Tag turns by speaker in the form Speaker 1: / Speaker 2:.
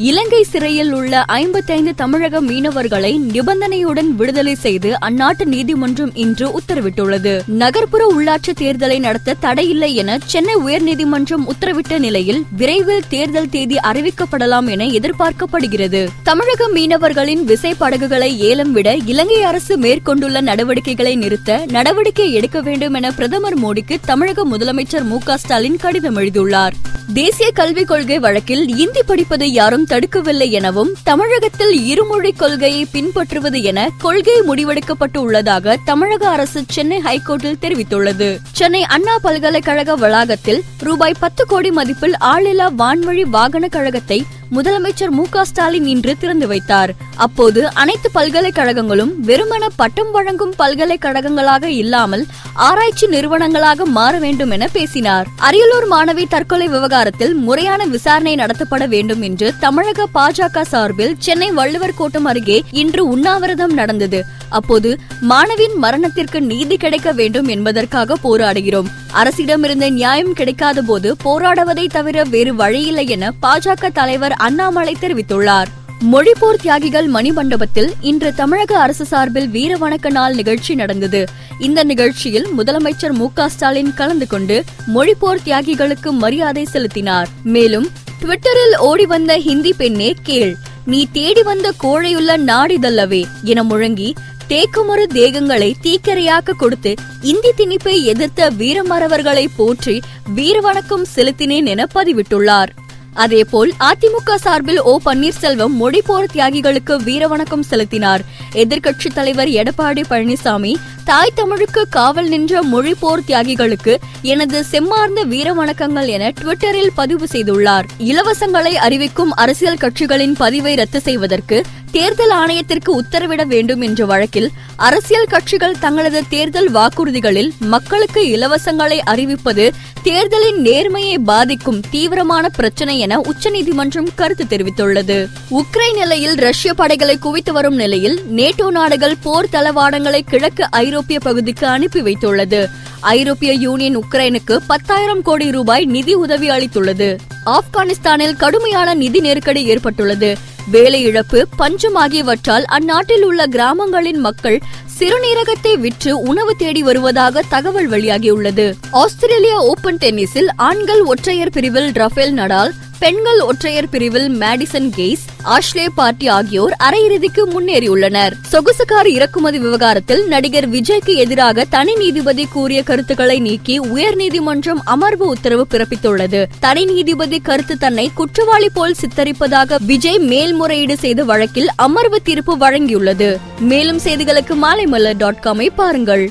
Speaker 1: இலங்கை சிறையில் உள்ள ஐம்பத்தைந்து தமிழக மீனவர்களை நிபந்தனையுடன் விடுதலை செய்து அந்நாட்டு நீதிமன்றம் இன்று உத்தரவிட்டுள்ளது. நகர்ப்புற உள்ளாட்சி தேர்தலை நடத்த தடையில்லை என சென்னை உயர்நீதிமன்றம் உத்தரவிட்ட நிலையில் விரைவில் தேர்தல் தேதி அறிவிக்கப்படலாம் என எதிர்பார்க்கப்படுகிறது. தமிழக மீனவர்களின் விசை படகுகளை ஏலம் விட இலங்கை அரசு மேற்கொண்டுள்ள நடவடிக்கைகளை நிறுத்த நடவடிக்கை எடுக்க வேண்டும் என பிரதமர் மோடிக்கு தமிழக முதலமைச்சர் மு க ஸ்டாலின் கடிதம் எழுதியுள்ளார். தேசிய கல்விக் கொள்கை வழக்கில் இந்தி படிப்பதை யாரும் தடுக்கவில்லை எனவும் தமிழகத்தில் இருமொழி கொள்கையை பின்பற்றுவது என கொள்கை முடிவெடுக்கப்பட்டு உள்ளதாக தமிழக அரசு சென்னை ஹைகோர்ட்டில் தெரிவித்துள்ளது. சென்னை அண்ணா பல்கலைக்கழக வளாகத்தில் ரூபாய் பத்து கோடி மதிப்பில் ஆளில்லா வான்வழி வாகன கழகத்தை முதலமைச்சர் மு ஸ்டாலின் இன்று திறந்து வைத்தார். அப்போது அனைத்து பல்கலைக்கழகங்களும் வெறுமன பட்டம் வழங்கும் பல்கலைக்கழகங்களாக இல்லாமல் ஆராய்ச்சி நிறுவனங்களாக மாற வேண்டும் என பேசினார். அரியலூர் மாணவி தற்கொலை விவகாரத்தில் முறையான விசாரணை நடத்தப்பட வேண்டும் என்று தமிழக பாஜக சார்பில் சென்னை வள்ளுவர் கோட்டம் அருகே இன்று உண்ணாவிரதம் நடந்தது. அப்போது மாணவியின் மரணத்திற்கு நீதி கிடைக்க வேண்டும் என்பதற்காக போராடுகிறோம். அரசிடமிருந்த நியாயம் கிடைக்காத போது போராடுவதை தவிர வேறு வழியில்லை என பாஜக தலைவர் அண்ணாமலை தெரிவித்துள்ளார். மொழிப்போர் தியாகிகள் மணிமண்டபத்தில் இன்று தமிழக அரசு சார்பில் வீர வணக்க நாள் நிகழ்ச்சி நடந்தது. இந்த நிகழ்ச்சியில் முதலமைச்சர் மு ஸ்டாலின் கலந்து கொண்டு மொழிப்போர் தியாகிகளுக்கு மரியாதை செலுத்தினார். மேலும் ட்விட்டரில் ஓடி வந்த ஹிந்தி பெண்ணே கேள். நீ தேடி வந்த கோழையுள்ள நாடிதல்லவே என முழங்கி தேக்குமறு தேகங்களை தீக்கரையாக்க கொடுத்து இந்தி திணிப்பை எதிர்த்த வீரமறவர்களை போற்றி வீரவணக்கம் செலுத்தினேன் என பதிவிட்டுள்ளார். அதேபோல் அதிமுக சார்பில் ஓ பன்னீர்செல்வம் மொழிப்போர் தியாகிகளுக்கு வீரவணக்கம் செலுத்தினார். எதிர்க்கட்சித் தலைவர் எடப்பாடி பழனிசாமி தாய் தமிழுக்கு காவல் நின்ற மொழிப்போர் தியாகிகளுக்கு எனது செம்மார்ந்த வீரவணக்கங்கள் என ட்விட்டரில் பதிவு செய்துள்ளார். இலவசங்களை அறிவிக்கும் அரசியல் கட்சிகளின் பதிவை ரத்து செய்வதற்கு தேர்தல் ஆணையத்திற்கு உத்தரவிட வேண்டும் என்ற வழக்கில் அரசியல் கட்சிகள் தங்களது தேர்தல் வாக்குறுதிகளில் மக்களுக்கு இலவசங்களை அறிவிப்பது தேர்தலின் நேர்மையை பாதிக்கும் தீவிரமான பிரச்சனை என உச்சநீதிமன்றம் கருத்து தெரிவித்துள்ளது. உக்ரைன் நிலையில் ரஷ்ய படைகளை குவித்து வரும் நிலையில் நேட்டோ நாடுகள் போர் தளவாடங்களை கிழக்கு ஐரோப்பிய பகுதிக்கு அனுப்பி வைத்துள்ளது. ஐரோப்பிய யூனியன் உக்ரைனுக்கு பத்தாயிரம் கோடி ரூபாய் நிதி உதவி அளித்துள்ளது. ஆப்கானிஸ்தானில் கடுமையான நிதி நெருக்கடி ஏற்பட்டுள்ளது. வேலை இழப்பு பஞ்சம் ஆகியவற்றால் அந்நாட்டில் உள்ள கிராமங்களின் மக்கள் சிறுநீரகத்தை விற்று உணவு தேடி வருவதாக தகவல் வெளியாகியுள்ளது. ஆஸ்திரேலியா ஓபன் டென்னிஸில் ஆண்கள் ஒற்றையர் பிரிவில் ரஃபேல் நடால் பெண்கள் ஒற்றையர் பிரிவில் மேடிசன் கெய்ஸ் ஆஷ்லே பார்ட்டி ஆகியோர் அரையிறுதிக்கு முன்னேறியுள்ளனர். சொகுசுக்கார் இறக்குமதி விவகாரத்தில் நடிகர் விஜய்க்கு எதிராக தனி நீதிபதி கூறிய கருத்துக்களை நீக்கி உயர்நீதிமன்றம் அமர்வு உத்தரவு பிறப்பித்துள்ளது. தனி நீதிபதி கருத்து தன்னை குற்றவாளி போல் சித்தரிப்பதாக விஜய் மேல்முறையீடு செய்த வழக்கில் அமர்வு தீர்ப்பு வழங்கியுள்ளது. மேலும் செய்திகளுக்கு மாலைமலர் டாட் காமை பாருங்கள்.